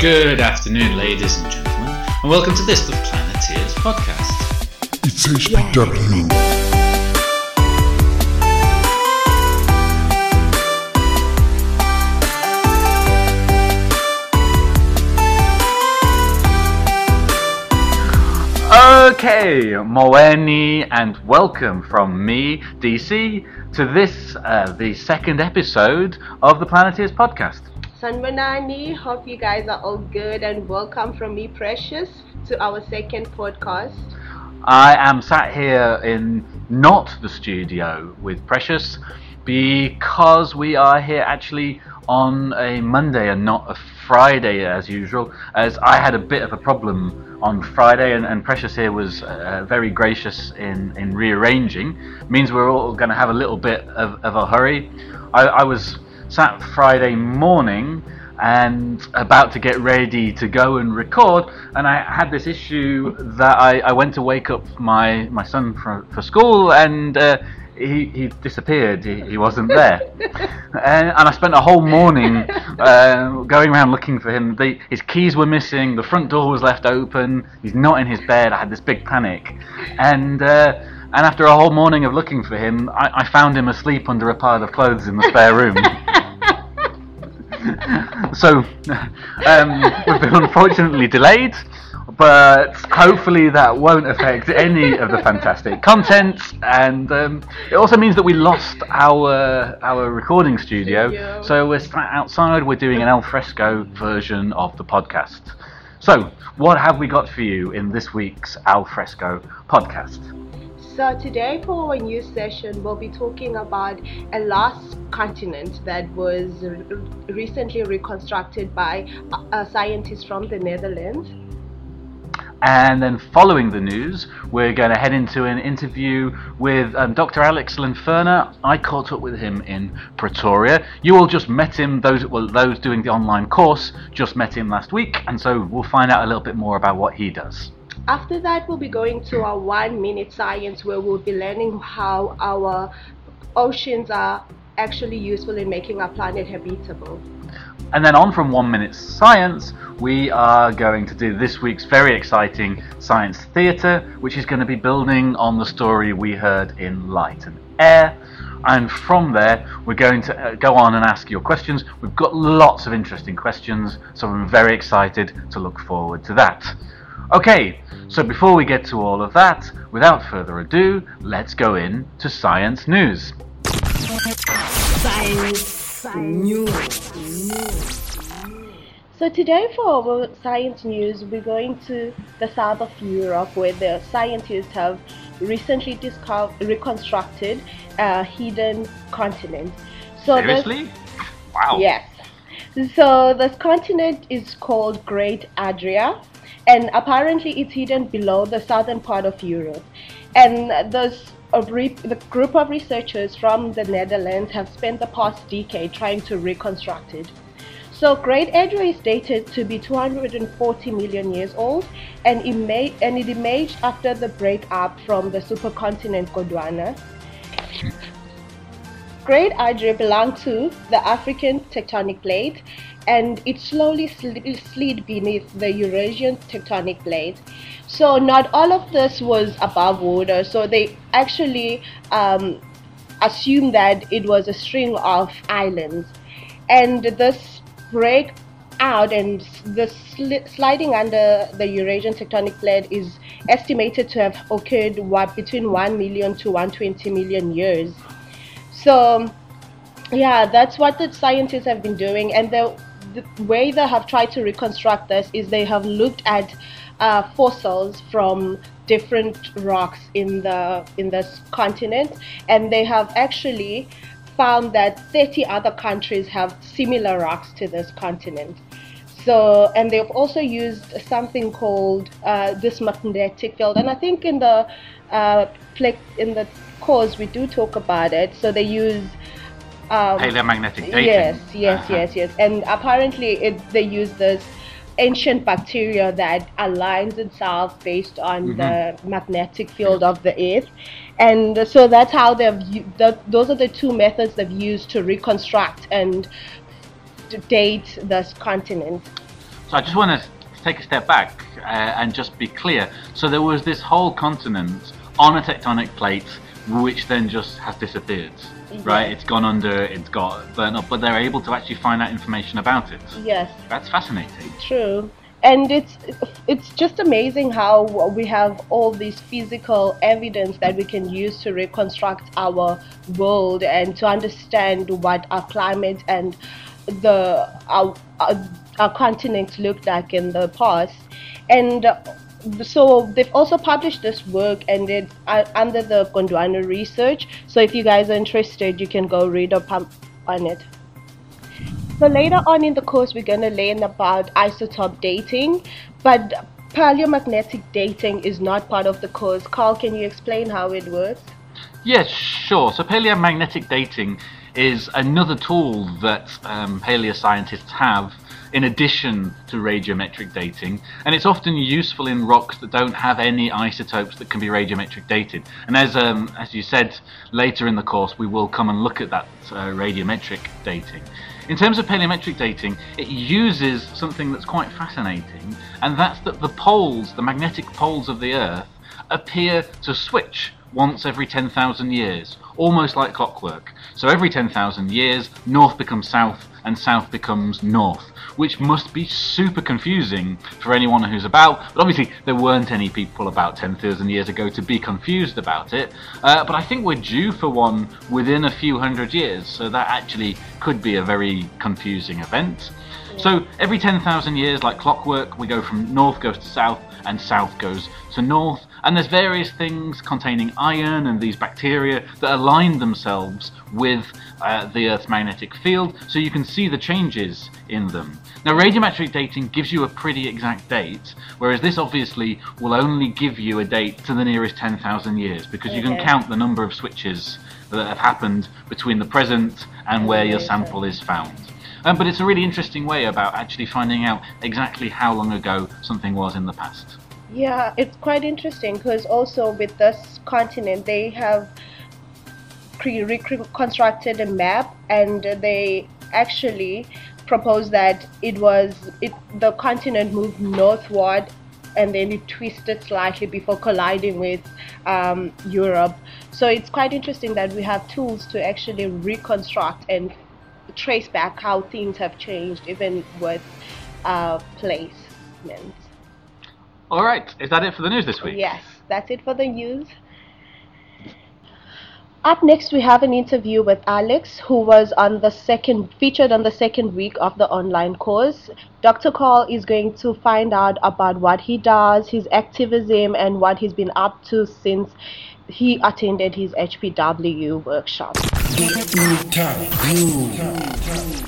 Good afternoon, ladies and gentlemen, and welcome to this, the Planeteers podcast. It's HPW. Okay, Molweni, and welcome from me, DC, to this, uh, the second episode of the Planeteers podcast. Sanibonani, hope you guys are all good and welcome from me, Precious, to our second podcast. I am sat here in not the studio with Precious because we are here actually on a Monday and not a Friday as usual, as I had a bit of a problem on Friday and, and Precious here was uh, very gracious in, in rearranging. means we're all going to have a little bit of, of a hurry. I, I was sat Friday morning and about to get ready to go and record and I had this issue that I, I went to wake up my, my son for, for school and uh, he, he disappeared. He, he wasn't there. And, and I spent a whole morning uh, going around looking for him. The, his keys were missing. The front door was left open. He's not in his bed. I had this big panic. And uh, and after a whole morning of looking for him I, I found him asleep under a pile of clothes in the spare room so um, we've been unfortunately delayed, but hopefully that won't affect any of the fantastic content. And um, it also means that we lost our our recording studio, Studio. so we're outside. We're doing an al fresco version of the podcast. So, what have we got for you in this week's al fresco podcast? So, today for our news session, we'll be talking about a lost continent that was recently reconstructed by uh, scientists from the Netherlands. And then, following the news, we're going to head into an interview with um, Dr. Alex Lenferna. I caught up with him in Pretoria. You all just met him; those well, those doing the online course just met him last week, and so we'll find out a little bit more about what he does. After that, we'll be going to our one minute science where we'll be learning how our oceans are actually useful in making our planet habitable. And then on from One Minute Science, we are going to do this week's very exciting science theatre, which is going to be building on the story we heard in Light and Air. And from there, we're going to uh, go on and ask your questions. We've got lots of interesting questions, so I'm very excited to look forward to that. Okay, so before we get to all of that, without further ado, let's go in to science news. Science. So today for our science news, we're going to the south of Europe where the scientists have recently discovered, reconstructed a hidden continent. So this- Seriously? Wow. Yes. So this continent is called Great Adria, and apparently it's hidden below the southern part of Europe. And re- the group of researchers from the Netherlands have spent the past decade trying to reconstruct it. So Great Adria is dated to be 240 million years old, and it emerged after the breakup from the supercontinent Gondwana. Great Adria belonged to the African tectonic plate and it slowly sli- slid beneath the Eurasian tectonic plate. So, not all of this was above water, so they actually um, assumed that it was a string of islands. And this break out and the sli- sliding under the Eurasian tectonic plate is estimated to have occurred between 1 million to 120 million years. So, yeah, that's what the scientists have been doing, and the, the way they have tried to reconstruct this is they have looked at uh, fossils from different rocks in the in this continent, and they have actually found that 30 other countries have similar rocks to this continent. So, and they've also used something called uh, this magnetic field, and I think in the uh, in the course we do talk about it. So they use um, Paleomagnetic dating. Yes, yes, Uh-huh. yes, yes. And apparently, it, they use this ancient bacteria that aligns itself based on the magnetic field of the Earth, and so that's how they've. The, those are the two methods they've used to reconstruct and to date this continent. So I just want to take a step back uh, and just be clear. So there was this whole continent on a tectonic plate, which then just has disappeared. Mm-hmm. Right, it's gone under, it's got burnt up, but they're able to actually find out information about it. Yes, That's fascinating. true. And it's it's just amazing how we have all this physical evidence that we can use to reconstruct our world and to understand what our climate and the our, our, our continent looked like in the past. And so they've also published this work and it's uh, under the Gondwana research. So if you guys are interested, you can go read up on it. So later on in the course, we're going to learn about isotope dating, but paleomagnetic dating is not part of the course. Carl, can you explain how it works? Yes, sure. So paleomagnetic dating is another tool that um, paleoscientists have in addition to radiometric dating, and it's often useful in rocks that don't have any isotopes that can be radiometric dated. And as um, as you said later in the course, we will come and look at that uh, radiometric dating. In terms of paleometric dating, it uses something that's quite fascinating, and that's that the poles, the magnetic poles of the Earth, appear to switch once every 10,000 years, almost like clockwork. So every 10,000 years, north becomes south and south becomes north, which must be super confusing for anyone who's about. But obviously, there weren't any people about 10,000 years ago to be confused about it. Uh, but I think we're due for one within a few hundred years, so that actually could be a very confusing event. So every 10,000 years, like clockwork, we go from north goes to south and south goes to north. And there's various things containing iron and these bacteria that align themselves with uh, the Earth's magnetic field, so you can see the changes in them. Now, radiometric dating gives you a pretty exact date, whereas this obviously will only give you a date to the nearest 10,000 years because you can Okay. count the number of switches that have happened between the present and where your sample is found. Um, but it's a really interesting way about actually finding out exactly how long ago something was in the past. Yeah, it's quite interesting because also with this continent, they have reconstructed a map and they actually proposed that it was it the continent moved northward and then it twisted slightly before colliding with um, Europe. So it's quite interesting that we have tools to actually reconstruct and trace back how things have changed, even with uh, placements. All right, is that it for the news this week? Yes, that's it for the news. Up next, we have an interview with Alex, who was on the second featured on the second week of the online course. Dr. Call is going to find out about what he does, his activism, and what he's been up to since he attended his HPW workshop.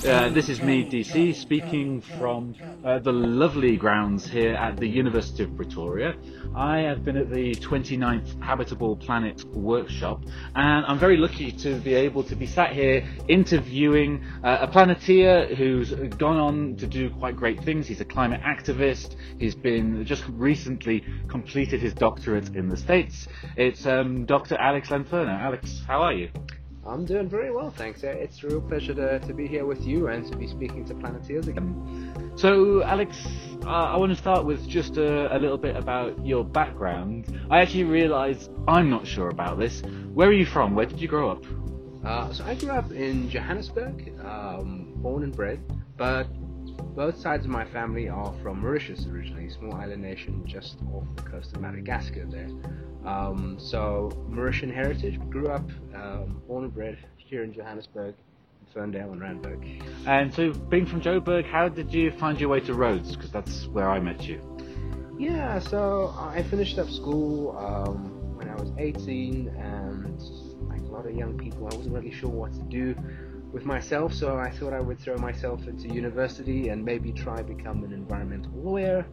Uh, this is me, DC, speaking from uh, the lovely grounds here at the University of Pretoria. I have been at the 29th Habitable Planet workshop, and I'm very lucky to be able to be sat here interviewing uh, a planeteer who's gone on to do quite great things. He's a climate activist. He's been just recently completed his doctorate in the States. It's um, Dr. Alex Lenferna. Alex, how are you? I'm doing very well, thanks. It's a real pleasure to, to be here with you and to be speaking to Planeteers again. So, Alex, uh, I want to start with just a, a little bit about your background. I actually realised I'm not sure about this. Where are you from? Where did you grow up? Uh, so I grew up in Johannesburg, um, born and bred, but both sides of my family are from Mauritius originally, small island nation just off the coast of Madagascar there. Um, so Mauritian heritage, grew up, um, born and bred here in Johannesburg, Ferndale and Randburg. And so, being from Joburg, how did you find your way to Rhodes? Because that's where I met you. Yeah, so I finished up school um, when I was 18, and like a lot of young people, I wasn't really sure what to do with myself, so I thought I would throw myself into university and maybe try become an environmental lawyer.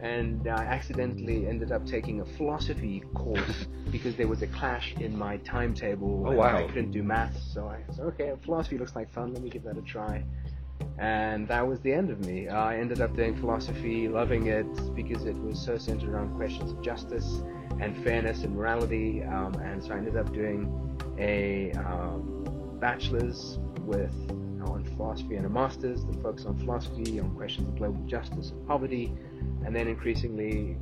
And I accidentally ended up taking a philosophy course because there was a clash in my timetable. Oh, and wow. I couldn't do maths, so I said, okay, philosophy looks like fun. Let me give that a try and that was the end of me. I ended up doing philosophy, loving it because it was so centered around questions of justice and fairness and morality. Um, and so I ended up doing a um, bachelor's with on philosophy and a master's that focus on philosophy, on questions of global justice and poverty, and then increasingly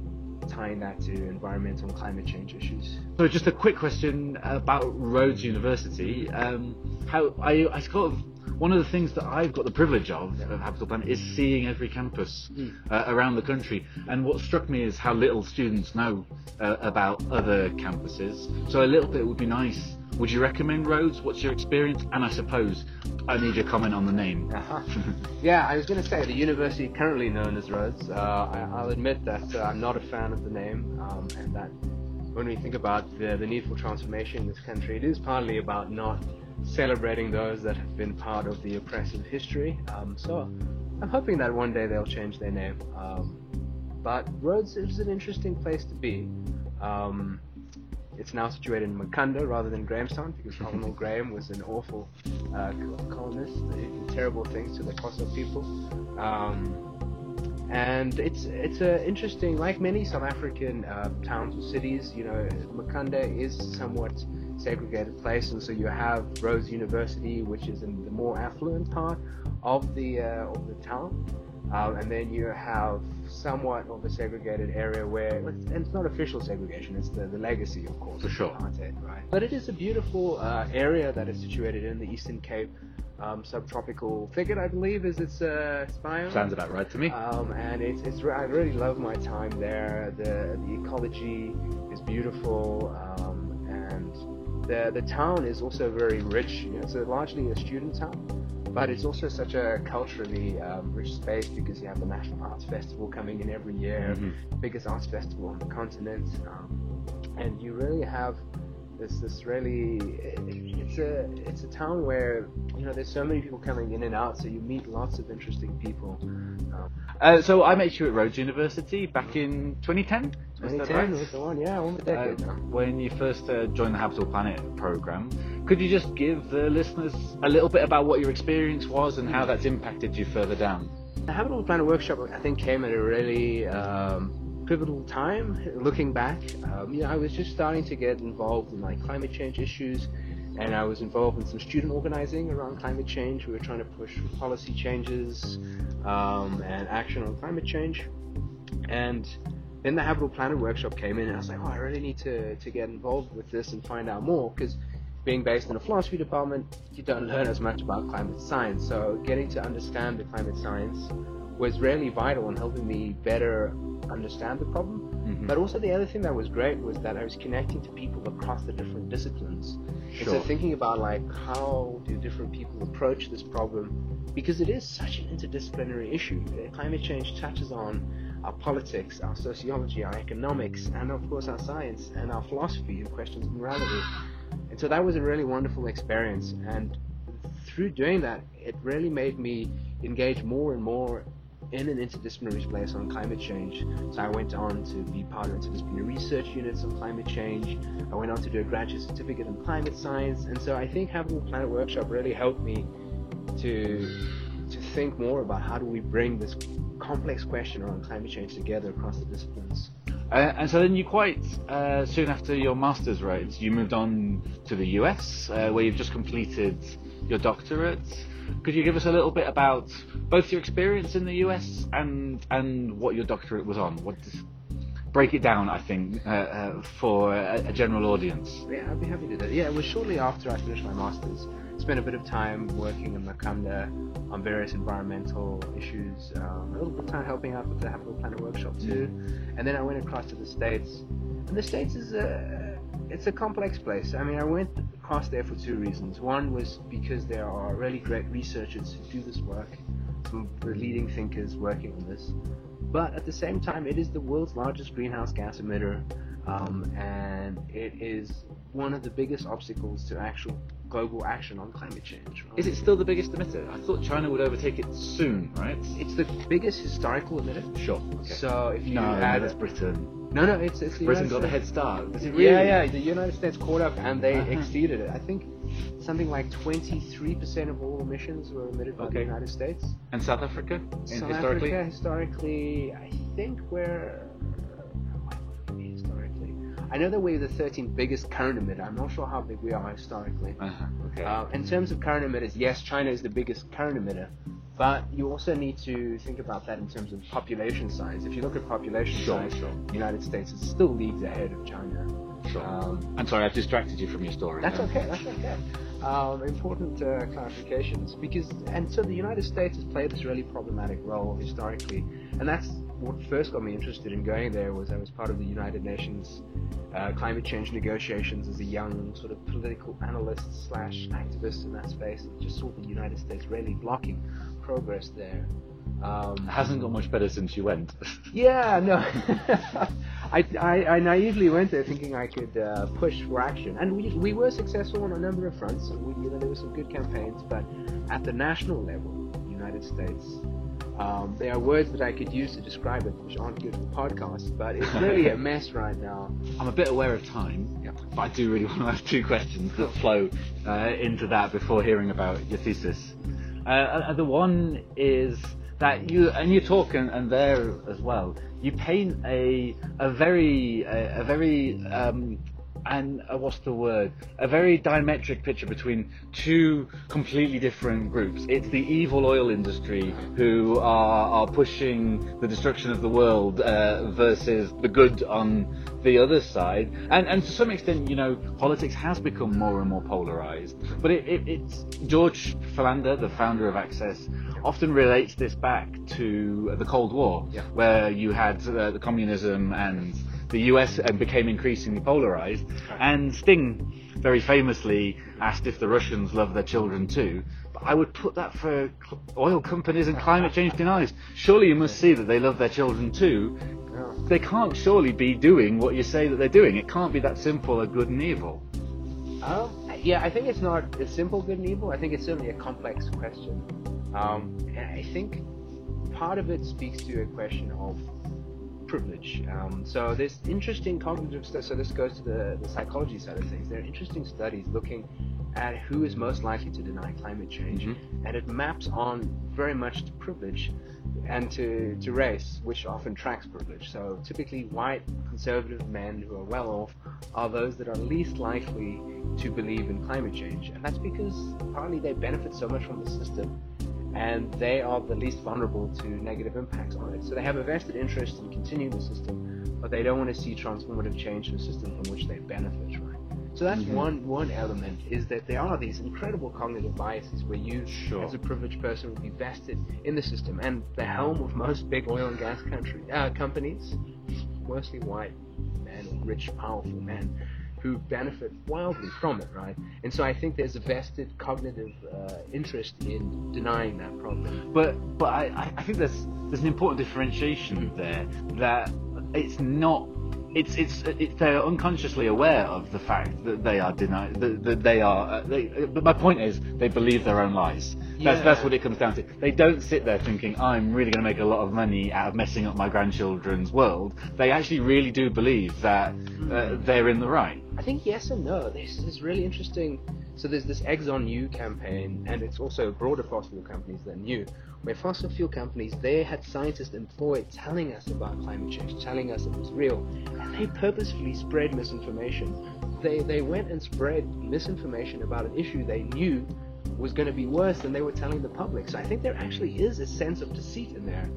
tying that to environmental and climate change issues. So, just a quick question about Rhodes University. Um, how I, I sort of one of the things that I've got the privilege of at Habitable Planet is seeing every campus uh, around the country. And what struck me is how little students know uh, about other campuses. So a little bit would be nice. Would you recommend Rhodes? What's your experience? And I suppose I need your comment on the name. Uh-huh. yeah, I was going to say the university currently known as Rhodes. Uh, I, I'll admit that uh, I'm not a fan of the name, um, and that when we think about the, the need for transformation in this country, it is partly about not celebrating those that have been part of the oppressive history. Um, so I'm hoping that one day they'll change their name. Um, but Rhodes is an interesting place to be. Um, it's now situated in Makhanda rather than Grahamstown because Colonel Graham was an awful uh, colonist. He did terrible things to the Xhosa people. Um, and it's it's a interesting, like many South African uh, towns or cities. You know, Makhanda is somewhat segregated place, and so you have Rhodes University, which is in the more affluent part of the uh, of the town, um, and then you have somewhat of a segregated area where, and it's not official segregation, it's the, the legacy, of course, For sure. apartheid, right? But it is a beautiful uh, area that is situated in the Eastern Cape. Um, subtropical thicket, I believe, is its, uh, its biome. Sounds about right to me. Um, and it's, it's I really love my time there. The the ecology is beautiful, um, and the the town is also very rich. You know, it's a, largely a student town, but it's also such a culturally um, rich space because you have the National Arts Festival coming in every year, Mhm. biggest arts festival on the continent, um, and you really have this this really it's a it's a town where you know there's so many people coming in and out, so you meet lots of interesting people. Um, Uh, so I met you at Rhodes University back in 2010. 2010 right? was the one, yeah, one decade Uh, when you first uh, joined the Habitable Planet program, could you just give the listeners a little bit about what your experience was and how that's impacted you further down? The Habitable Planet Workshop, I think, came at a really um, pivotal time. Looking back, um, you know, I was just starting to get involved in like climate change issues, and I was involved in some student organizing around climate change. We were trying to push policy changes um, and action on climate change, and then the Habitable Planet Workshop came in, and I was like, oh, I really need to, to get involved with this and find out more because being based in a philosophy department, you don't learn as much about climate science. So getting to understand the climate science was really vital in helping me better understand the problem. Mhm. But also the other thing that was great was that I was connecting to people across the different disciplines. And Sure. so thinking about like how do different people approach this problem because it is such an interdisciplinary issue. Uh, Climate change touches on our politics, our sociology, our economics, and of course our science and our philosophy and questions of morality. And so that was a really wonderful experience. And through doing that, it really made me engage more and more in an interdisciplinary space on climate change. So I went on to be part of interdisciplinary research units on climate change. I went on to do a graduate certificate in climate science. And so I think having the Planet Workshop really helped me to to think more about how do we bring this complex question around climate change together across the disciplines. Uh, and so then you quite uh, soon after your master's, right, you moved on to the US, uh, where you've just completed your doctorate. Could you give us a little bit about both your experience in the US and and what your doctorate was on? What does, break it down, I think, uh, uh, for a, a general audience. Yeah, I'd be happy to do that. Yeah, it was shortly after I finished my master's. Spent a bit of time working in Makhanda on various environmental issues, um, a little bit of time helping out with the Habitable Planet Workshop too, and then I went across to the States. And the States is a it's a complex place. I mean, I went across there for two reasons. One was because there are really great researchers who do this work, some of the leading thinkers working on this. But at the same time, it is the world's largest greenhouse gas emitter, um, and it is one of the biggest obstacles to actual global action on climate change. Is it still the biggest emitter? I thought China would overtake it soon, right? It's the biggest historical emitter. Sure. Okay. So if you no, add, that's Britain. no, no, it's it's the Britain United got the States. head start. Really? Yeah, yeah. The United States caught up and they Uh-huh. exceeded it. I think something like 23% of all emissions were emitted by the United States. And South Africa, South historically. Africa, historically, I think we're. I know that we're the 13th biggest current emitter. I'm not sure how big we are historically. Uh-huh. Okay. Uh, in terms of current emitters, yes, China is the biggest current emitter, but you also need to think about that in terms of population size. If you look at population Sure, size, sure. the United States is still leagues ahead of China. Sure. Um, I'm sorry, I've distracted you from your story. that's okay. That's okay. Um, important uh, clarifications because, and so the United States has played this really problematic role historically, and that's what first got me interested in going there. Was I was part of the United Nations uh, climate change negotiations as a young sort of political analyst slash activist in that space, and just saw the United States really blocking progress there. Um, It hasn't got much better since you went. yeah, no. I, I, I naively went there thinking I could uh, push for action, and we, we were successful on a number of fronts. We, you know, there were some good campaigns, but at the national level, United States, um, there are words that I could use to describe it, which aren't good for podcasts. But it's really a mess right now. I'm a bit aware of time, Yeah. but I do really want to ask two questions that flow uh, into that before hearing about your thesis. Uh, uh, the one is that you, and you talk and, and there as well, you paint a a very a, a very um, and uh, what's the word? A very diametric picture between two completely different groups. It's the evil oil industry who are, are pushing the destruction of the world uh, versus the good on the other side. And, and to some extent, you know, politics has become more and more polarized. But it, it, it's George Philander, the founder of Access, often relates this back to the Cold War, Yeah. where you had uh, the communism and the US and became increasingly polarized. And Sting very famously asked if the Russians love their children too. But I would put that for oil companies and climate change deniers. Surely you must see that they love their children too. They can't surely be doing what you say that they're doing. It can't be that simple, a good and evil. Um, yeah, I think it's not a simple good and evil. I think it's certainly a complex question. Um, and I think part of it speaks to a question of privilege. Um, so there's interesting cognitive stuff. So this goes to the, the psychology side of things. There are interesting studies looking at who is most likely to deny climate change, and it maps on very much to privilege and to, to race, which often tracks privilege. So typically, white conservative men who are well off are those that are least likely to believe in climate change, and that's because partly they benefit so much from the system and they are the least vulnerable to negative impacts on it. So they have a vested interest in continuing the system, but they don't want to see transformative change in a system from which they benefit, right? So that's one one element is that there are these incredible cognitive biases where you, Sure. as a privileged person, would be vested in the system. And the helm of most big oil and gas country uh, companies, mostly white men, or rich, powerful men, who benefit wildly from it, right? And so I think there's a vested cognitive uh, interest in denying that problem. But but I, I- I think there's there's an important differentiation there that it's not it's it's it's they're unconsciously aware of the fact that they are denied that, that they are uh, they, but my point is they believe their own lies that's Yeah. that's what it comes down to they don't sit there thinking I'm really going to make a lot of money out of messing up my grandchildren's world they actually really do believe that uh, they're in the right I think yes and no. This is really interesting. So there's this Exxon Knew campaign, and it's also broader fossil fuel companies than you, where fossil fuel companies they had scientists employed telling us about climate change, telling us it was real, and they purposefully spread misinformation. They they went and spread misinformation about an issue they knew was going to be worse than they were telling the public. So I think there actually is a sense of deceit in there.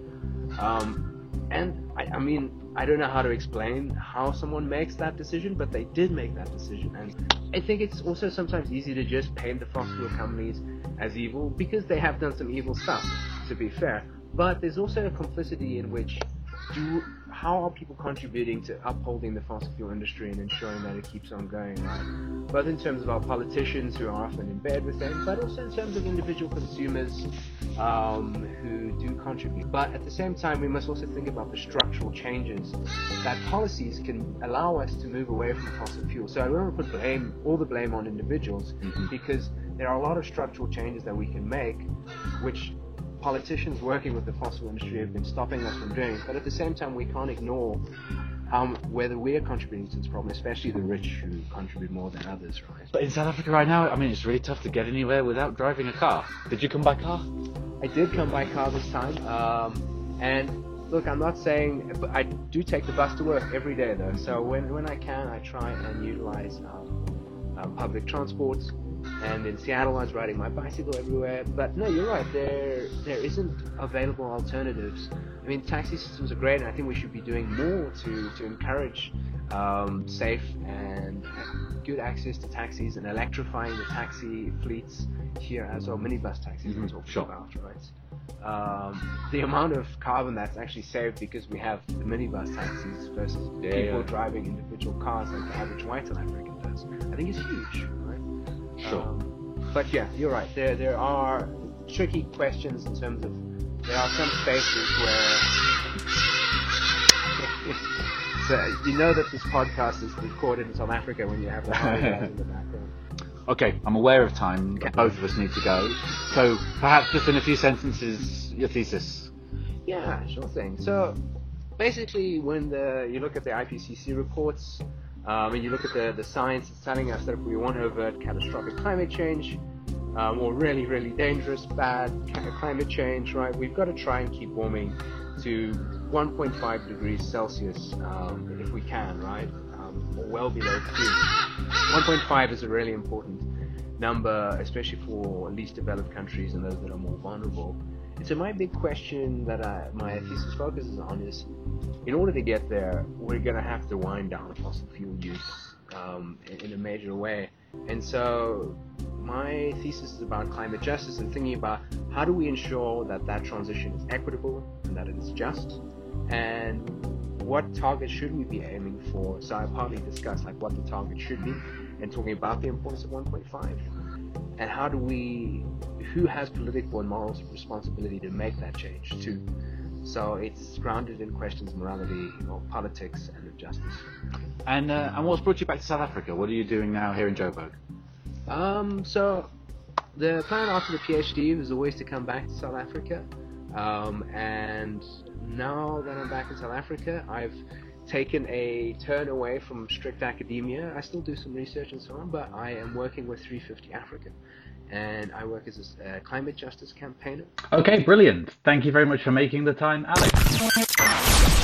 Um, and I, I mean, I don't know how to explain how someone makes that decision, but they did make that decision. And I think it's also sometimes easy to just paint the fossil fuel companies as evil because they have done some evil stuff, to be fair. But there's also a complicity in which do how are people contributing to upholding the fossil fuel industry and ensuring that it keeps on going, right? Both in terms of our politicians who are often in bed with them, but also in terms of individual consumers um, who do contribute. But at the same time, we must also think about the structural changes that policies can allow us to move away from fossil fuel. So I don't want to put blame, all the blame on individuals, because there are a lot of structural changes that we can make, which politicians working with the fossil industry have been stopping us from doing. But at the same time, we can't ignore um, whether we are contributing to this problem, especially the rich who contribute more than others, right? but in South Africa right now I mean it's really tough to get anywhere without driving a car did you come by car I did come by car this time, um, and look, I'm not saying, but I do take the bus to work every day though. So when when I can, I try and utilize um, uh, public transport. And in Seattle, I was riding my bicycle everywhere. But no, you're right. There there isn't available alternatives. I mean, taxi systems are great, and I think we should be doing more to to encourage um, safe and good access to taxis and electrifying the taxi fleets here as well. Minibus taxis Mhm, we're talking sure. about, right? Um, the amount of carbon that's actually saved because we have the minibus taxis versus Yeah, people yeah. driving individual cars like the average white South African does, I think is huge, right? Sure. Um, but yeah, you're right. There there are tricky questions in terms of there are some spaces where so you know that this podcast is recorded in South Africa when you have the in the background. Okay, I'm aware of time. but Both of us need to go. So perhaps just in a few sentences, your thesis. Yeah, sure thing. So basically, when the you look at the IPCC reports, um, and you look at the the science, it's telling us that if we want to avert catastrophic climate change, um, or really really dangerous bad climate change, right? We've got to try and keep warming to 1.5 degrees Celsius um, if we can, right? Um, or well below two. 1.5 is a really important number, especially for least developed countries and those that are more vulnerable. So my big question that I, my thesis focuses on is, in order to get there, we're going to have to wind down fossil fuel use um, in, a major way. And so my thesis is about climate justice and thinking about how do we ensure that that transition is equitable and that it is just, and what target should we be aiming for? So I partly discussed like what the target should be, and talking about the importance of 1.5, and how do we, who has political and moral responsibility to make that change too. So it's grounded in questions of morality, of politics, and of justice. And uh, and what's brought you back to South Africa? What are you doing now here in Joburg? Um, so the plan after the PhD was always to come back to South Africa, um, and now that I'm back in South Africa, I've taken a turn away from strict academia. I still do some research and so on, but I am working with 350 Africa, and I work as a s- a climate justice campaigner. Okay, brilliant. Thank you very much for making the time, Alex.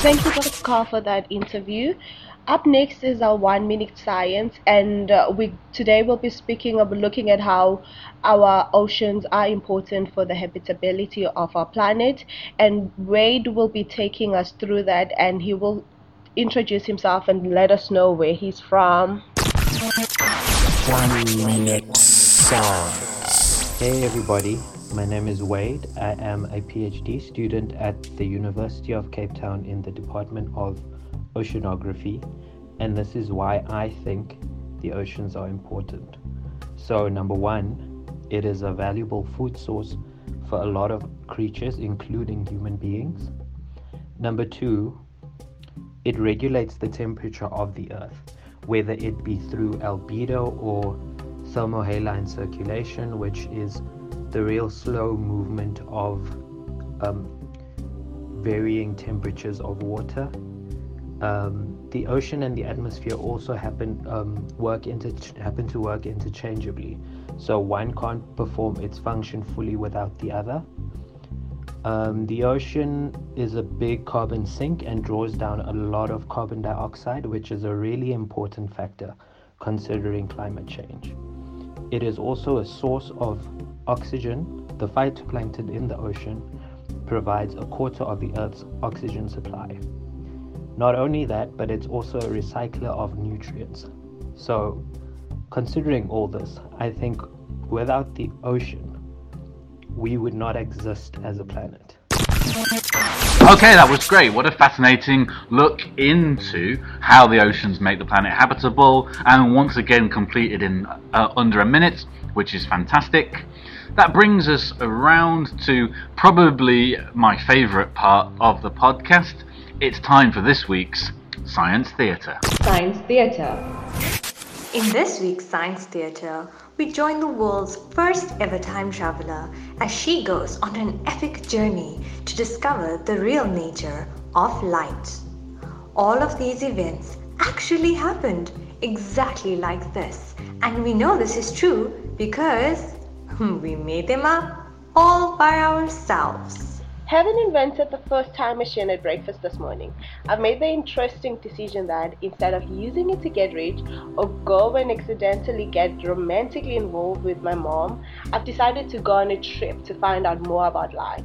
Thank you, Dr. Carr, for that interview. Up next is our one minute science, and uh, we today we'll be speaking of looking at how our oceans are important for the habitability of our planet. And Wade will be taking us through that, and he will introduce himself and let us know where he's from. One minute science. Hey everybody, my name is Wade. I am a PhD student at the University of Cape Town in the Department of Oceanography, and this is why I think the oceans are important. So, number one, it is a valuable food source for a lot of creatures, including human beings. Number two, it regulates the temperature of the earth, whether it be through albedo or thermohaline circulation, which is the real slow movement of um, varying temperatures of water. Um, the ocean and the atmosphere also happen um, work inter- happen to work interchangeably, so one can't perform its function fully without the other. Um, the ocean is a big carbon sink and draws down a lot of carbon dioxide, which is a really important factor considering climate change. It is also a source of oxygen. The phytoplankton in the ocean provides a quarter of the Earth's oxygen supply. Not only that, but it's also a recycler of nutrients. So, considering all this, I think without the ocean, we would not exist as a planet. Okay, that was great. What a fascinating look into how the oceans make the planet habitable, and once again completed in uh, under a minute, which is fantastic. That brings us around to probably my favourite part of the podcast. It's time for this week's Science Theatre. Science Theatre. In this week's Science Theatre, we join the world's first ever time traveler as she goes on an epic journey to discover the real nature of light. All of these events actually happened exactly like this, and we know this is true because hmm, we made them up all by ourselves. Having invented the first time machine at breakfast this morning, I've made the interesting decision that instead of using it to get rich or go and accidentally get romantically involved with my mom, I've decided to go on a trip to find out more about light.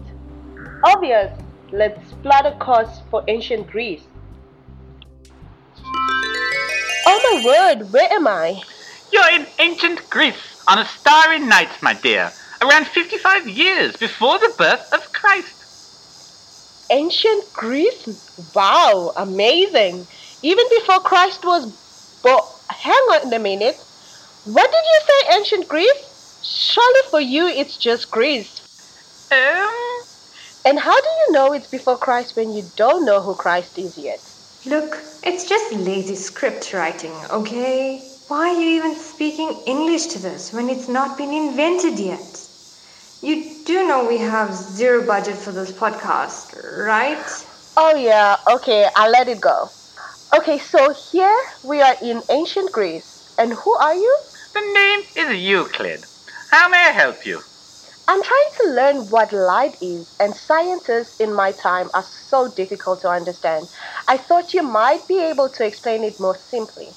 Obvious, let's plot a course for ancient Greece. Oh my word, where am I? You're in ancient Greece on a starry night, my dear, around 55 years before the birth of Christ. Ancient Greece? Wow, amazing. Even before Christ was born. Hang on a minute. What did you say, ancient Greece? Surely for you it's just Greece. Um, And how do you know it's before Christ when you don't know who Christ is yet? Look, it's just lazy script writing, okay? Why are you even speaking English to this when it's not been invented yet? You do know we have zero budget for this podcast, right? Oh, yeah, okay, I'll let it go. Okay, so here we are in ancient Greece. And who are you? the name is Euclid. How may I help you? I'm trying to learn what light is, and scientists in my time are so difficult to understand. I thought you might be able to explain it more simply.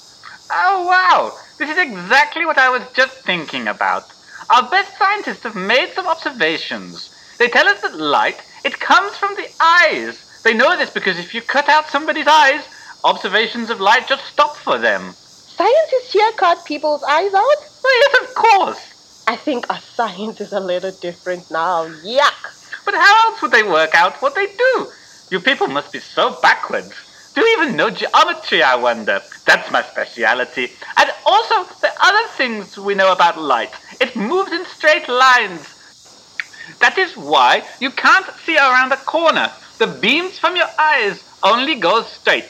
Oh, wow! This is exactly what I was just thinking about. Our best scientists have made some observations. They tell us that light, it comes from the eyes. They know this because if you cut out somebody's eyes, observations of light just stop for them. Scientists here cut people's eyes out? Oh, yes, of course. I think our science is a little different now. Yuck! But how else would they work out what they do? You people must be so backwards. Do you even know geometry, I wonder? That's my speciality. And also, the other things we know about light. It moves in straight lines. That is why you can't see around a corner. The beams from your eyes only go straight.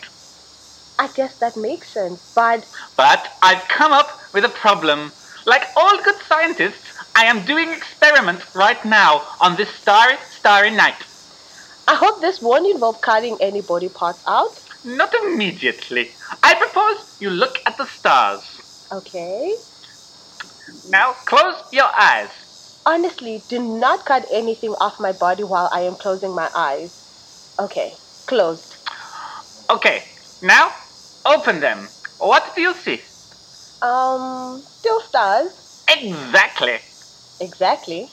I guess that makes sense, but But I've come up with a problem. Like all good scientists, I am doing experiments right now on this starry, starry night. I hope this won't involve cutting any body parts out. Not immediately. I propose you look at the stars. Okay. Now close your eyes. Honestly, do not cut anything off my body while I am closing my eyes. Okay, closed. Okay, now open them. What do you see? Um, still stars. Exactly. Exactly.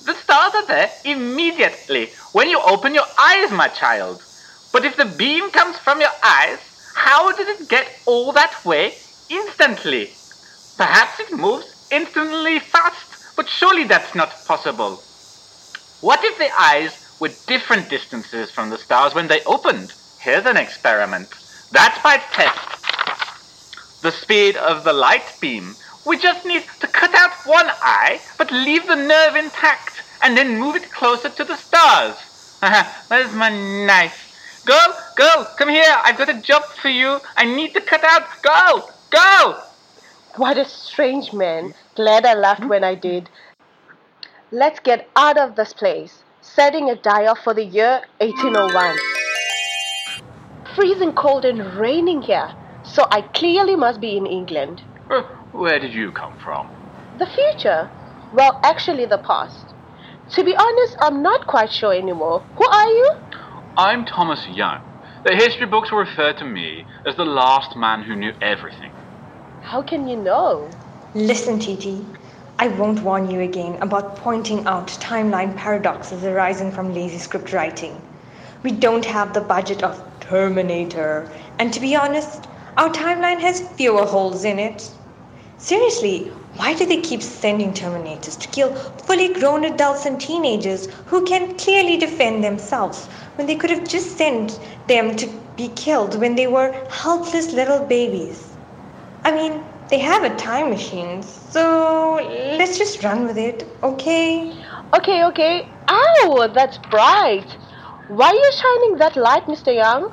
The stars are there immediately when you open your eyes, my child. But if the beam comes from your eyes, how did it get all that way instantly? Perhaps it moves instantly fast, but surely that's not possible. What if the eyes were different distances from the stars when they opened? Here's an experiment. That's my test. The speed of the light beam. We just need to cut out one eye, but leave the nerve intact, and then move it closer to the stars. Where's my knife? Girl, girl, come here. I've got a job for you. I need to cut out. Go, go. What a strange man. Glad I laughed when I did. Let's get out of this place. Setting a dial for the year 1801. Freezing cold and raining here, so I clearly must be in England. Where did you come from? The future? Well, actually, the past. To be honest, I'm not quite sure anymore. Who are you? I'm Thomas Young. The history books will refer to me as the last man who knew everything. How can you know? Listen, Titi. I won't warn you again about pointing out timeline paradoxes arising from lazy script writing. We don't have the budget of Terminator, and to be honest, our timeline has fewer holes in it. Seriously, why do they keep sending Terminators to kill fully grown adults and teenagers who can clearly defend themselves when they could have just sent them to be killed when they were helpless little babies? I mean, they have a time machine, so let's just run with it, okay? Okay, okay. Ow, that's bright. Why are you shining that light, Mr. Young?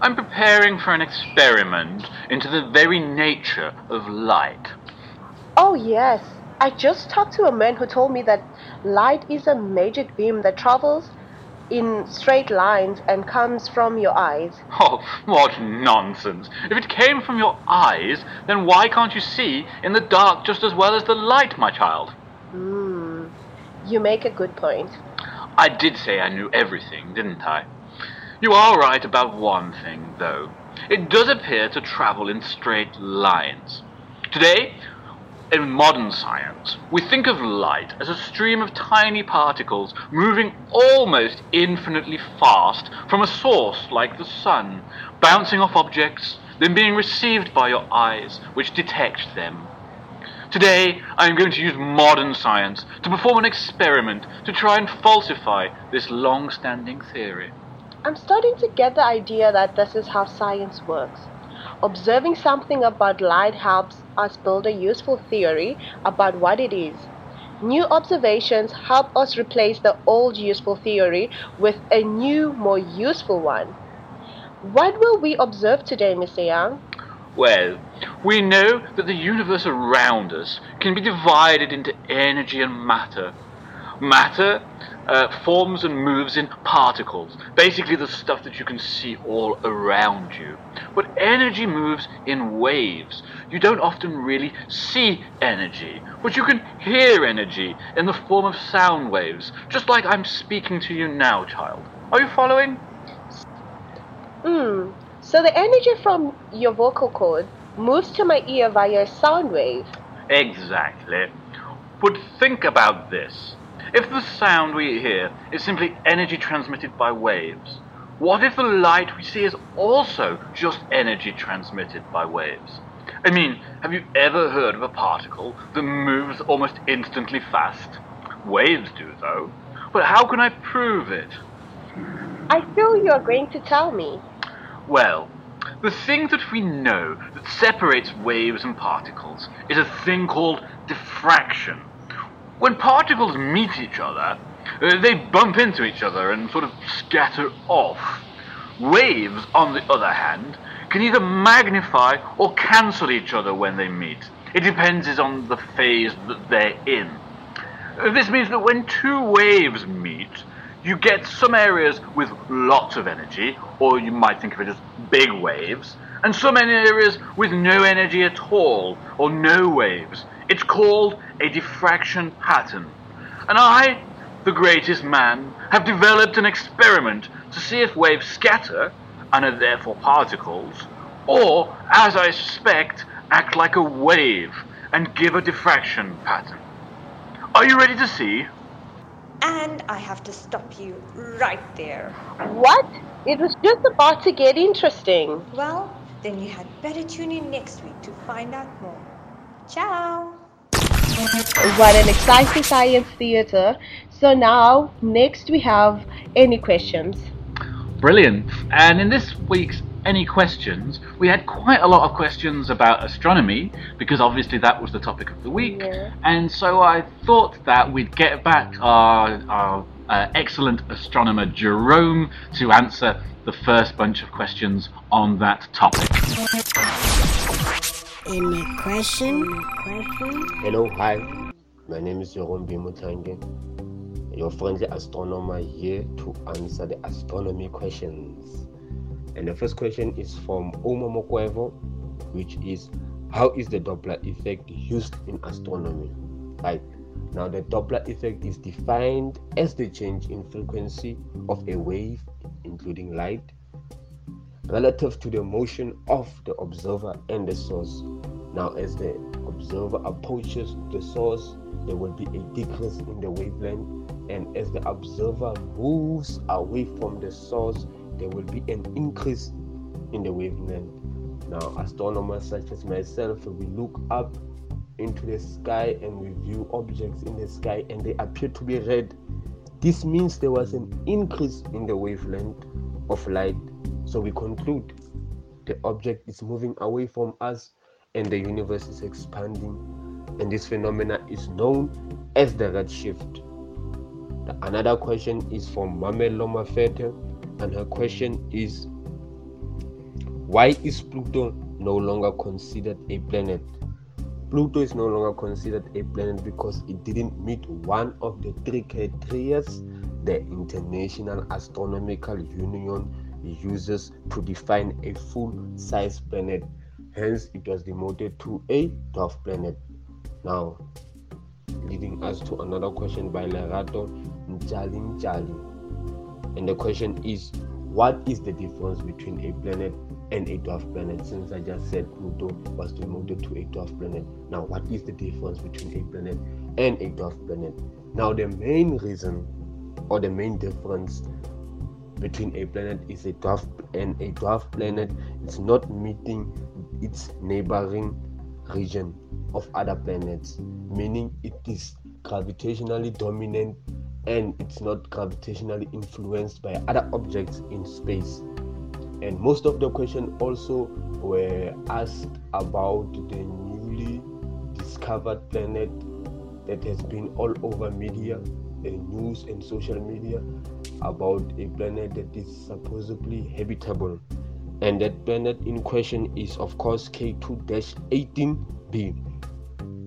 I'm preparing for an experiment into the very nature of light. Oh, yes. I just talked to a man who told me that light is a magic beam that travels in straight lines and comes from your eyes. Oh, what nonsense! If it came from your eyes, then why can't you see in the dark just as well as the light, my child? Hmm. You make a good point. I did say I knew everything, didn't I? You are right about one thing, though. It does appear to travel in straight lines. Today, in modern science, we think of light as a stream of tiny particles moving almost infinitely fast from a source like the sun, bouncing off objects, then being received by your eyes, which detect them. Today, I am going to use modern science to perform an experiment to try and falsify this long standing theory. I'm starting to get the idea that this is how science works. Observing something about light helps us build a useful theory about what it is. New observations help us replace the old useful theory with a new, more useful one. What will we observe today, Mr. Young? Well, we know that the universe around us can be divided into energy and matter. Matter uh, forms and moves in particles, basically the stuff that you can see all around you. But energy moves in waves. You don't often really see energy, but you can hear energy in the form of sound waves, just like I'm speaking to you now, child. Are you following? Hmm. So the energy from your vocal cord moves to my ear via a sound wave. Exactly. But think about this. If the sound we hear is simply energy transmitted by waves, what if the light we see is also just energy transmitted by waves? I mean, have you ever heard of a particle that moves almost instantly fast? Waves do, though. But how can I prove it? I feel you're going to tell me. Well, the thing that we know that separates waves and particles is a thing called diffraction. When particles meet each other, uh, they bump into each other and sort of scatter off. Waves, on the other hand, can either magnify or cancel each other when they meet. It depends on the phase that they're in. Uh, This means that when two waves meet, you get some areas with lots of energy, or you might think of it as big waves, and some areas with no energy at all, or no waves. It's called a diffraction pattern. And I, the greatest man, have developed an experiment to see if waves scatter, and are therefore particles, or, as I suspect, act like a wave and give a diffraction pattern. Are you ready to see? And I have to stop you right there. What? It was just about to get interesting. Well, then you had better tune in next week to find out more. Ciao! What an exciting science theater. So now, next we have any questions. Brilliant. And in this week's Any Questions, we had quite a lot of questions about astronomy, because obviously that was the topic of the week. Yeah. And so I thought that we'd get back our, our uh, excellent astronomer Jerome to answer the first bunch of questions on that topic. Any question? Hello, hi. My name is Jerome Bimutange, your friendly astronomer here to answer the astronomy questions. And the first question is from Oma Mokwevo, which is How is the Doppler effect used in astronomy? Right. Now, the Doppler effect is defined as the change in frequency of a wave, including light, relative to the motion of the observer and the source. Now, as the observer approaches the source, there will be a decrease in the wavelength, and as the observer moves away from the source, there will be an increase in the wavelength. Now, astronomers such as myself, we look up into the sky and we view objects in the sky and they appear to be red. This means there was an increase in the wavelength of light. So we conclude the object is moving away from us and the universe is expanding. And this phenomena is known as the redshift. The, another question is from Mamelo Mafete, and her question is Why is Pluto no longer considered a planet? Pluto is no longer considered a planet because it didn't meet one of the three criteria the International Astronomical Union uses to define a full size planet. Hence, it was demoted to a dwarf planet. Now, leading us to another question by Lerato njali njali. And the question is, what is the difference between a planet and a dwarf planet? Since I just said Pluto was demoted to a dwarf planet, now what is the difference between a planet and a dwarf planet? Now, the main reason or the main difference between a planet is a dwarf and a dwarf planet is not meeting its neighboring region of other planets, meaning it is gravitationally dominant and it's not gravitationally influenced by other objects in space. And most of the questions also were asked about the newly discovered planet that has been all over media, the news and social media about a planet that is supposedly habitable. And that planet in question is, of course, K2 18b.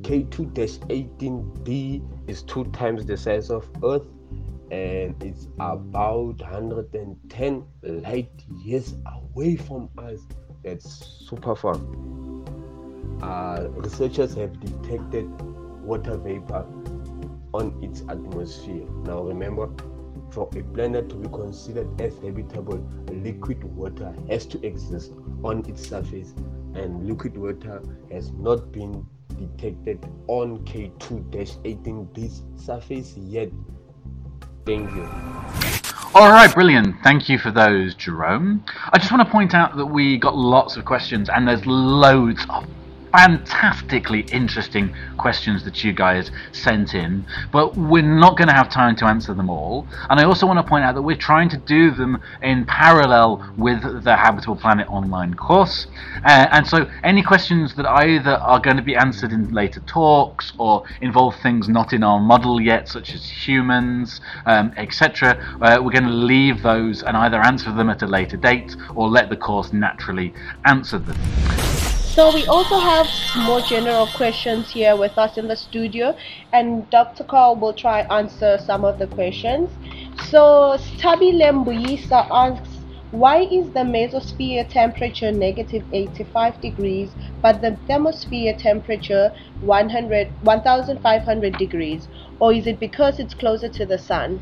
K2 18b is two times the size of Earth and it's about 110 light years away from us. That's super far. Uh, researchers have detected water vapor on its atmosphere. Now, remember, for a planet to be considered as habitable, liquid water has to exist on its surface, and liquid water has not been detected on K2-18b's surface yet. Thank you. All right, brilliant. Thank you for those, Jerome. I just want to point out that we got lots of questions, and there's loads of fantastically interesting questions that you guys sent in, but we're not going to have time to answer them all. And I also want to point out that we're trying to do them in parallel with the Habitable Planet online course. Uh, and so any questions that either are going to be answered in later talks or involve things not in our model yet, such as humans, um, etc., uh, we're going to leave those and either answer them at a later date or let the course naturally answer them. So we also have more general questions here with us in the studio and Dr. Carl will try answer some of the questions. So Stabi Lembuyisa asks, why is the mesosphere temperature negative 85 degrees but the thermosphere temperature 100, 1500 degrees? Or is it because it's closer to the sun?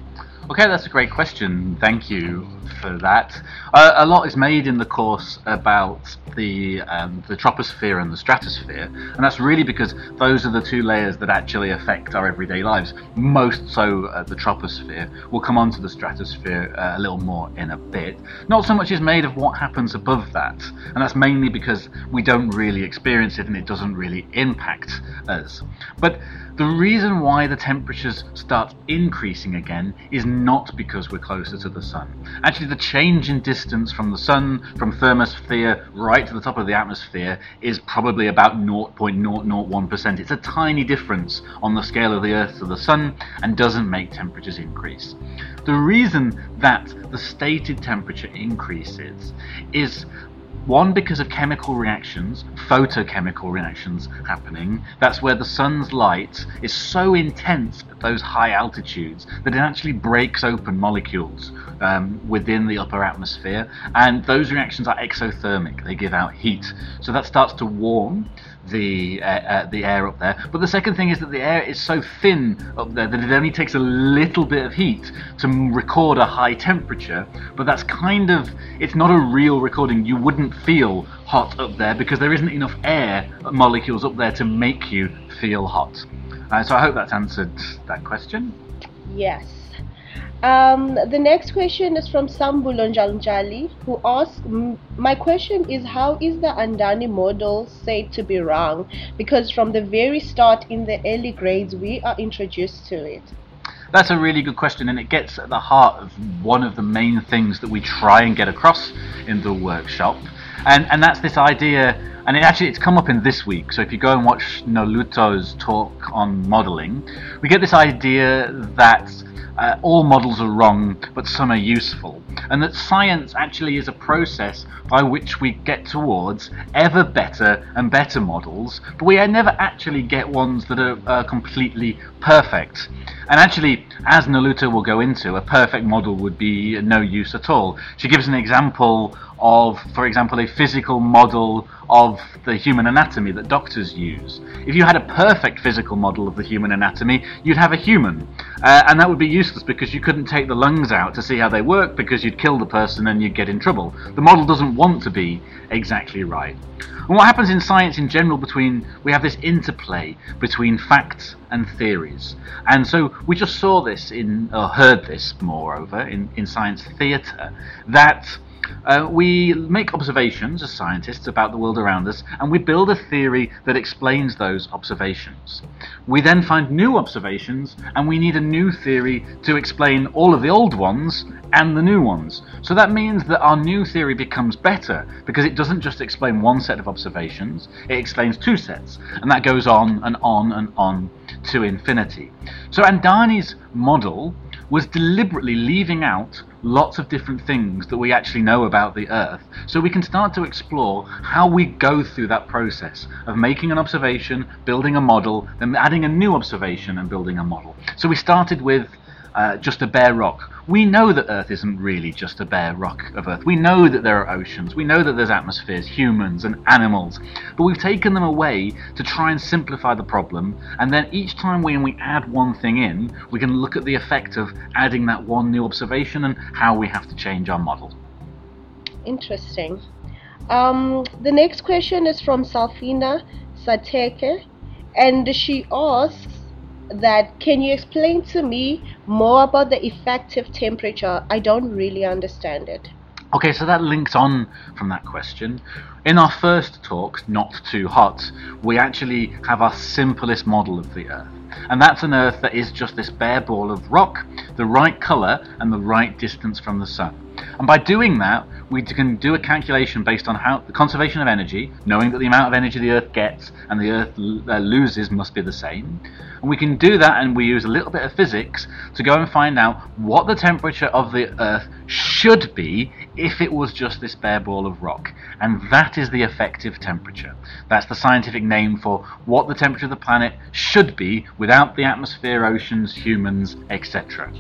Okay, that's a great question. Thank you for that. Uh, a lot is made in the course about the um, the troposphere and the stratosphere, and that's really because those are the two layers that actually affect our everyday lives. Most so uh, the troposphere. We'll come on to the stratosphere uh, a little more in a bit. Not so much is made of what happens above that, and that's mainly because we don't really experience it and it doesn't really impact us. But the reason why the temperatures start increasing again is not because we're closer to the sun. Actually, the change in distance from the sun, from thermosphere right to the top of the atmosphere, is probably about 0.001%. It's a tiny difference on the scale of the Earth to the sun and doesn't make temperatures increase. The reason that the stated temperature increases is one, because of chemical reactions, photochemical reactions happening. That's where the sun's light is so intense at those high altitudes that it actually breaks open molecules um, within the upper atmosphere. And those reactions are exothermic, they give out heat. So that starts to warm the uh, uh, the air up there. But the second thing is that the air is so thin up there that it only takes a little bit of heat to record a high temperature. But that's kind of it's not a real recording. You wouldn't feel hot up there because there isn't enough air molecules up there to make you feel hot. Uh, so I hope that's answered that question. Yes. Um, the next question is from Sambulo Njalinjali, who asks, My question is how is the Andani model said to be wrong? Because from the very start in the early grades, we are introduced to it. That's a really good question, and it gets at the heart of one of the main things that we try and get across in the workshop, and and that's this idea. And it actually it's come up in this week. So if you go and watch Noluto's talk on modeling, we get this idea that uh, all models are wrong, but some are useful, and that science actually is a process by which we get towards ever better and better models, but we never actually get ones that are uh, completely perfect. And actually, as Naluta will go into, a perfect model would be no use at all. She gives an example of, for example, a physical model of the human anatomy that doctors use. If you had a perfect physical model of the human anatomy, you'd have a human. Uh, and that would be useless because you couldn't take the lungs out to see how they work because you'd kill the person and you'd get in trouble. The model doesn't want to be exactly right. And what happens in science in general between, we have this interplay between facts and theories. And so we just saw this in, or heard this moreover, in, in science theatre, that uh, we make observations as scientists about the world around us, and we build a theory that explains those observations. We then find new observations, and we need a new theory to explain all of the old ones and the new ones. So that means that our new theory becomes better because it doesn't just explain one set of observations, it explains two sets, and that goes on and on and on to infinity. So Andani's model was deliberately leaving out lots of different things that we actually know about the Earth, so we can start to explore how we go through that process of making an observation, building a model, then adding a new observation and building a model. So we started with uh, just a bare rock. We know that Earth isn't really just a bare rock of Earth. We know that there are oceans. We know that there's atmospheres, humans, and animals. But we've taken them away to try and simplify the problem. And then each time when we add one thing in, we can look at the effect of adding that one new observation and how we have to change our model. Interesting. Um, the next question is from Salfina Sateke, and she asks that can you explain to me more about the effective temperature? I don't really understand it. Okay, so that links on from that question. In our first talk, Not Too Hot, we actually have our simplest model of the Earth. And that's an Earth that is just this bare ball of rock, the right colour and the right distance from the Sun. And by doing that, we can do a calculation based on how the conservation of energy, knowing that the amount of energy the Earth gets and the Earth uh, loses must be the same. And we can do that and we use a little bit of physics to go and find out what the temperature of the Earth should be if it was just this bare ball of rock. And that is the effective temperature. That's the scientific name for what the temperature of the planet should be without the atmosphere, oceans, humans, etc.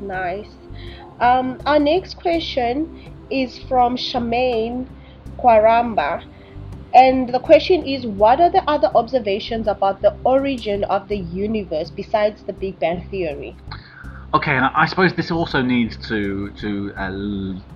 Nice. Um, our next question is from Shamaine Kwaramba. And the question is what are the other observations about the origin of the universe besides the Big Bang Theory? Okay, and I suppose this also needs to to uh,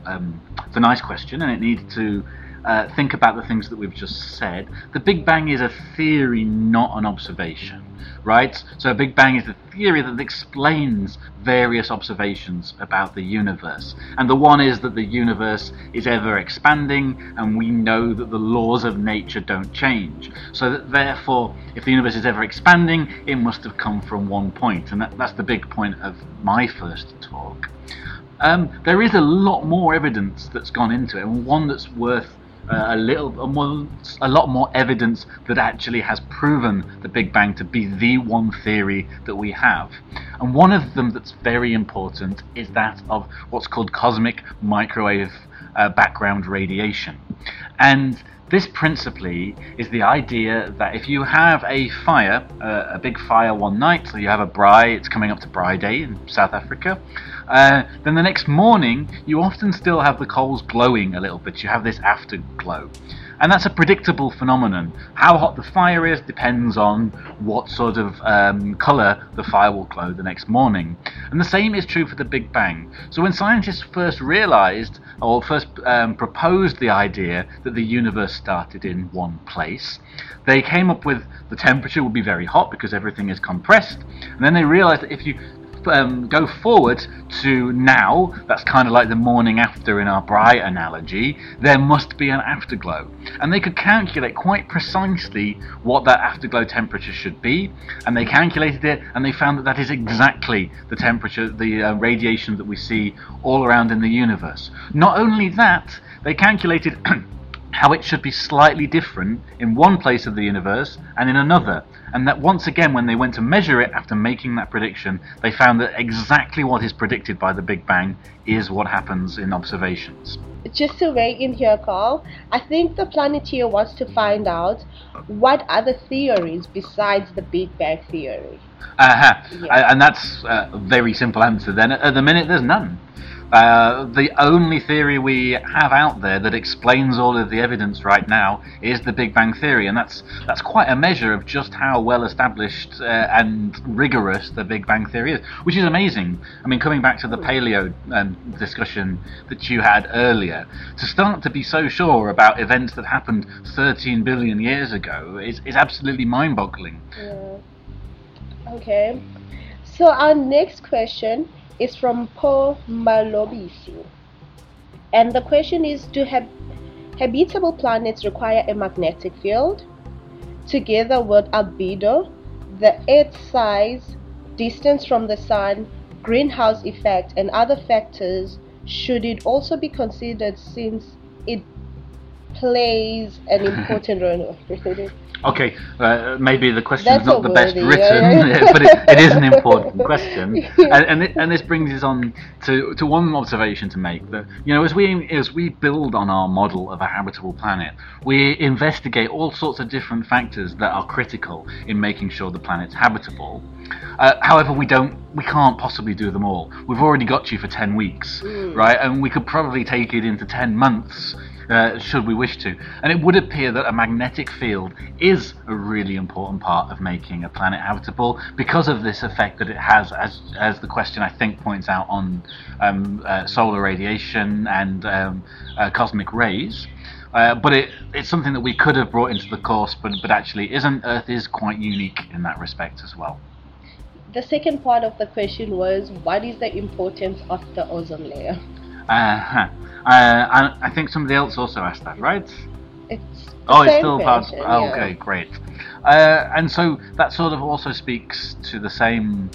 um, it's a nice question, and it needs to uh, think about the things that we've just said. The Big Bang is a theory, not an observation, right? So a Big Bang is a theory that explains various observations about the universe. And the one is that the universe is ever expanding, and we know that the laws of nature don't change. So that therefore, if the universe is ever expanding, it must have come from one point. And that, that's the big point of my first talk. Um, there is a lot more evidence that's gone into it, and one that's worth a little more, a lot more evidence that actually has proven the Big Bang to be the one theory that we have. And one of them that's very important is that of what's called cosmic microwave uh, background radiation. And this principally is the idea that if you have a fire, uh, a big fire one night, so you have a braai, it's coming up to Braai Day in South Africa, uh, then the next morning you often still have the coals glowing a little bit. You have this afterglow. And that's a predictable phenomenon. How hot the fire is depends on what sort of um, colour the fire will glow the next morning. And the same is true for the Big Bang. So when scientists first realised, or first um, proposed the idea that the universe started in one place, they came up with the temperature would be very hot because everything is compressed. And then they realised that if you um, go forward to now, that's kind of like the morning after in our braai analogy, there must be an afterglow. And they could calculate quite precisely what that afterglow temperature should be, and they calculated it and they found that that is exactly the temperature, the uh, radiation that we see all around in the universe. Not only that, they calculated how it should be slightly different in one place of the universe and in another. And that once again, when they went to measure it after making that prediction, they found that exactly what is predicted by the Big Bang is what happens in observations. Just to weigh in here, Carl, I think the Planeteer wants to find out what other theories besides the Big Bang Theory. Uh-huh. Yeah. And that's a very simple answer then. At the minute, there's none. Uh, the only theory we have out there that explains all of the evidence right now is the Big Bang Theory, and that's that's quite a measure of just how well established uh, and rigorous the Big Bang Theory is, which is amazing. I mean, coming back to the paleo um, discussion that you had earlier, to start to be so sure about events that happened 13 billion years ago is, is absolutely mind-boggling. Yeah. Okay. So our next question is from Paul Malobisi. And the question is Do hab- habitable planets require a magnetic field? Together with albedo, the Earth's size, distance from the Sun, greenhouse effect, and other factors, should it also be considered since it plays an important role? Okay, uh, maybe the question That's is not the best written, yeah, but it, it is an important question, and and, it, and this brings us on to, to one observation to make that you know as we as we build on our model of a habitable planet, we investigate all sorts of different factors that are critical in making sure the planet's habitable. Uh, however, we don't, we can't possibly do them all. We've already got you for ten weeks, right? And we could probably take it into ten months uh, should we wish to. And it would appear that a magnetic field is a really important part of making a planet habitable because of this effect that it has, as, as the question I think points out, on um, uh, solar radiation and um, uh, cosmic rays. Uh, but it, it's something that we could have brought into the course, but, but actually isn't. Earth is quite unique in that respect as well. The second part of the question was What is the importance of the ozone layer? Uh-huh. Uh, and I think somebody else also asked that, right? It's Oh, it's still part. Oh, yeah. okay, great. Uh, and so that sort of also speaks to the same.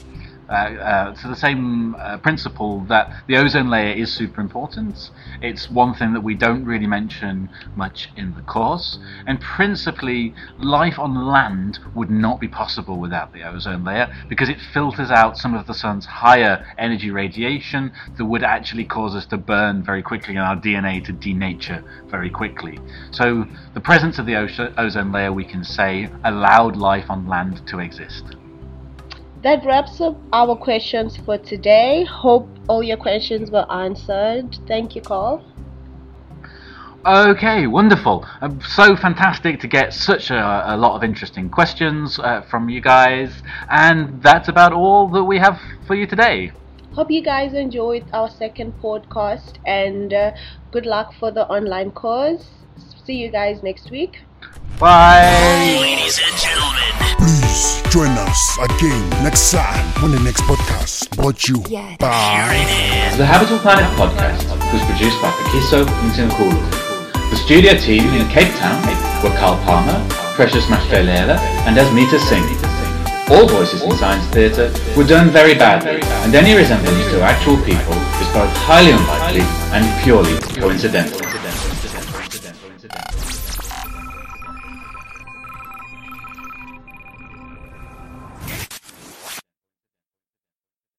Uh, uh, to the same uh, principle that the ozone layer is super important. It's one thing that we don't really mention much in the course, and principally, life on land would not be possible without the ozone layer because it filters out some of the sun's higher energy radiation that would actually cause us to burn very quickly and our DNA to denature very quickly. So, the presence of the ozone layer, we can say, allowed life on land to exist. That wraps up our questions for today. Hope all your questions were answered. Thank you, Carl. Okay, wonderful. Uh, so fantastic to get such a, a lot of interesting questions uh, from you guys, and that's about all that we have for you today. Hope you guys enjoyed our second podcast and uh, good luck for the online course. See you guys next week. Bye. Ladies and gentlemen, please join us again next time on the next podcast brought you by The Habitable Planet podcast was produced by Pakiso and Ntinkulu. The studio team in Cape Town were Carl Palmer, Precious Mashvelela, and Asmita Singh. All voices in Science Theatre were done very badly, and any resemblance to actual people is both highly unlikely and purely coincidental.